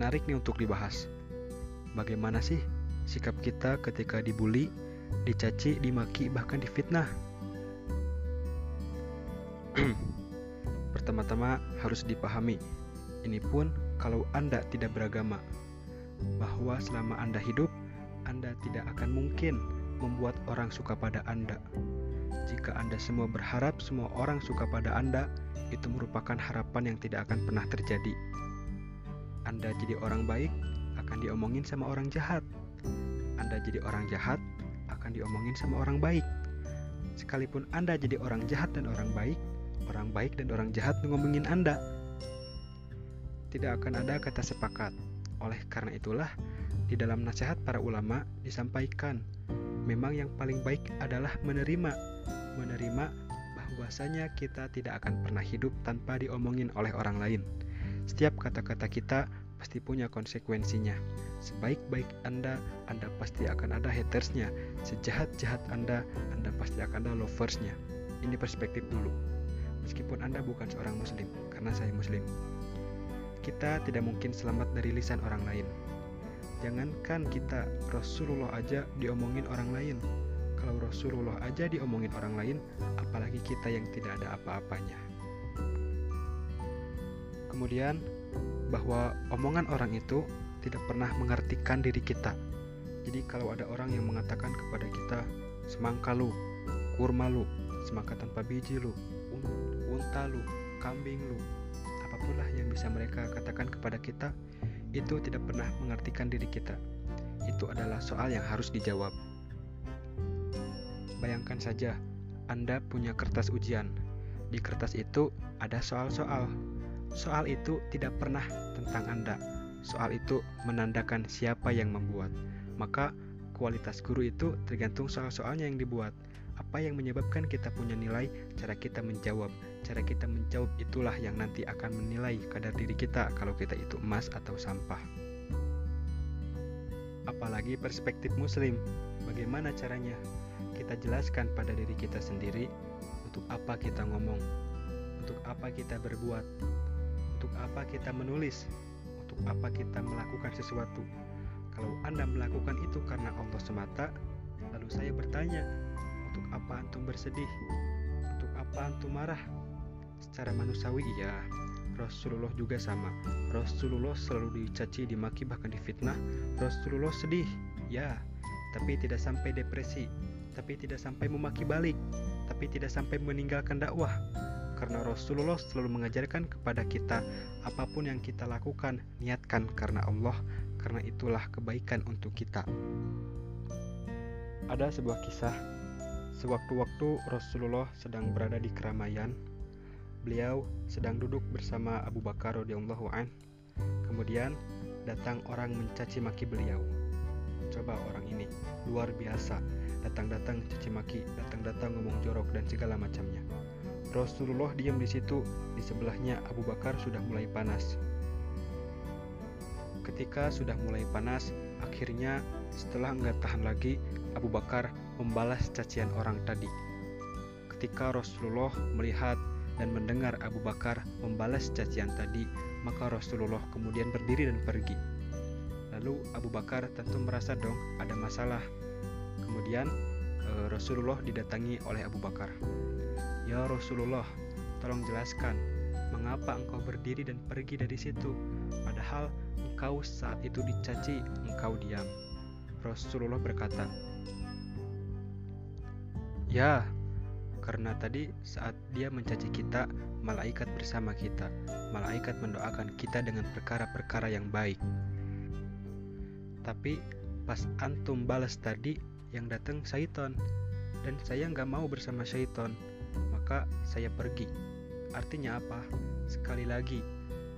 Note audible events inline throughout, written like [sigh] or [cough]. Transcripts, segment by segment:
menarik nih untuk dibahas. Bagaimana sih sikap kita ketika dibully, dicaci, dimaki, bahkan difitnah? [clears throat] Pertama-tama harus dipahami, ini pun kalau Anda tidak beragama, bahwa selama Anda hidup, Anda tidak akan mungkin membuat orang suka pada Anda. Jika Anda semua berharap semua orang suka pada Anda, itu merupakan harapan yang tidak akan pernah terjadi. Anda jadi orang baik, akan diomongin sama orang jahat. Anda jadi orang jahat, akan diomongin sama orang baik. Sekalipun Anda jadi orang jahat dan orang baik, orang baik dan orang jahat ngomongin Anda. Tidak akan ada kata sepakat. Oleh karena itulah, di dalam nasihat para ulama disampaikan, memang yang paling baik adalah menerima. Menerima bahwasanya kita tidak akan pernah hidup tanpa diomongin oleh orang lain. Setiap kata-kata kita pasti punya konsekuensinya. Sebaik-baik Anda, Anda pasti akan ada hatersnya. Sejahat-jahat Anda, Anda pasti akan ada loversnya. Ini perspektif dulu. Meskipun Anda bukan seorang muslim, karena saya muslim. Kita tidak mungkin selamat dari lisan orang lain. Jangankan kita, Rasulullah aja diomongin orang lain. Kalau Rasulullah aja diomongin orang lain, apalagi kita yang tidak ada apa-apanya. Kemudian, bahwa omongan orang itu tidak pernah mengartikan diri kita. Jadi kalau ada orang yang mengatakan kepada kita, semangka lu, kurma lu, semangka tanpa biji lu, unta lu, kambing lu, apa pun lah yang bisa mereka katakan kepada kita, itu tidak pernah mengartikan diri kita. Itu adalah soal yang harus dijawab. Bayangkan saja, Anda punya kertas ujian. Di kertas itu ada soal-soal. Soal itu tidak pernah tentang Anda, Soal itu menandakan siapa yang membuat. Maka kualitas guru itu tergantung soal-soalnya yang dibuat. Apa yang menyebabkan kita punya nilai, cara kita menjawab. Cara kita menjawab itulah yang nanti akan menilai kadar diri kita kalau kita itu emas atau sampah. Apalagi perspektif muslim, bagaimana caranya? Kita jelaskan pada diri kita sendiri untuk apa kita ngomong, untuk apa kita berbuat, untuk apa kita menulis, untuk apa kita melakukan sesuatu. Kalau Anda melakukan itu karena Allah semata, lalu saya bertanya, untuk apa antum bersedih? Untuk apa antum marah? Secara manusiawi iya, Rasulullah juga sama. Rasulullah selalu dicaci, dimaki, bahkan difitnah. Rasulullah sedih, ya, tapi tidak sampai depresi, tapi tidak sampai memaki balik, tapi tidak sampai meninggalkan dakwah karena Rasulullah selalu mengajarkan kepada kita apa pun yang kita lakukan niatkan karena Allah karena itulah kebaikan untuk kita. Ada sebuah kisah. Sewaktu-waktu Rasulullah sedang berada di keramaian beliau sedang duduk bersama Abu Bakar radhiyallahu an. Kemudian datang orang mencaci maki beliau. Coba orang ini luar biasa. Datang-datang caci maki datang-datang ngomong jorok dan segala macamnya Rasulullah diam di situ, di sebelahnya Abu Bakar sudah mulai panas. Ketika sudah mulai panas, akhirnya setelah enggak tahan lagi, Abu Bakar membalas cacian orang tadi. Ketika Rasulullah melihat dan mendengar Abu Bakar membalas cacian tadi, maka Rasulullah kemudian berdiri dan pergi. Lalu Abu Bakar tentu merasa dong ada masalah. Kemudian eh, Rasulullah didatangi oleh Abu Bakar. Ya Rasulullah, tolong jelaskan, mengapa engkau berdiri dan pergi dari situ, padahal engkau saat itu dicaci, engkau diam. Rasulullah berkata, Ya, karena tadi saat dia mencaci kita, malaikat bersama kita. Malaikat mendoakan kita dengan perkara-perkara yang baik. Tapi pas antum balas tadi, yang datang syaiton. Dan saya nggak mau bersama syaiton maka saya pergi. Artinya apa? Sekali lagi,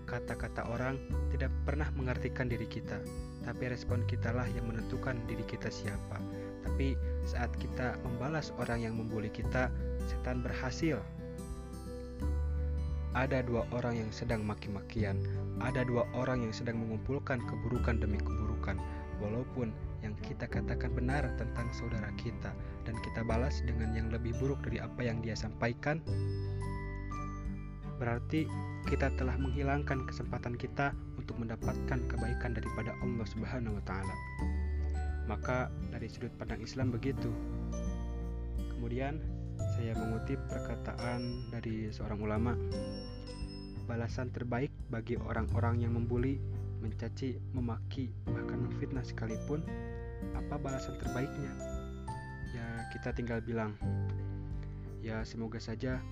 kata-kata orang tidak pernah mengartikan diri kita, tapi respon kitalah yang menentukan diri kita siapa. Tapi saat kita membalas orang yang membuli kita, setan berhasil. Ada dua orang yang sedang maki-makian, ada dua orang yang sedang mengumpulkan keburukan demi keburukan, walaupun yang kita katakan benar tentang saudara kita dan kita balas dengan yang lebih buruk dari apa yang dia sampaikan, berarti kita telah menghilangkan kesempatan kita untuk mendapatkan kebaikan daripada Allah Subhanahu wa taala. Maka dari sudut pandang Islam begitu. Kemudian saya mengutip perkataan dari seorang ulama. Balasan terbaik bagi orang-orang yang membuli, mencaci, memaki, bahkan memfitnah sekalipun, apa balasan terbaiknya? Ya, kita tinggal bilang, ya semoga saja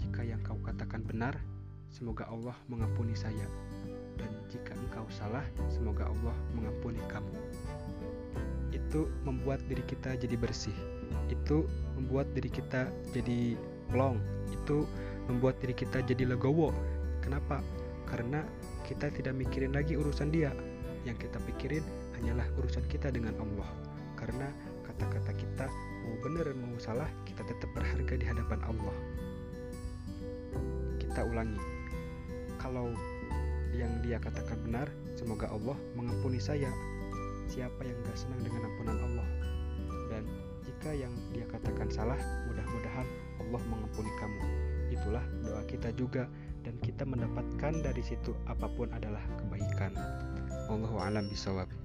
jika yang kau katakan benar, semoga Allah mengampuni saya. Dan jika engkau salah, semoga Allah mengampuni kamu. Itu membuat diri kita jadi bersih. Itu membuat diri kita jadi plong. Itu membuat diri kita jadi legowo. Kenapa? Karena kita tidak mikirin lagi urusan dia. Yang kita pikirin hanyalah urusan kita dengan Allah. Karena kata-kata kita mau benar mau salah, kita tetap berharga di hadapan Allah kita ulangi. Kalau yang dia katakan benar, semoga Allah mengampuni saya. Siapa yang gak senang dengan ampunan Allah? Dan jika yang dia katakan salah, mudah-mudahan Allah mengampuni kamu. Itulah doa kita juga dan kita mendapatkan dari situ apa pun adalah kebaikan. Allahu a'lam bishawab.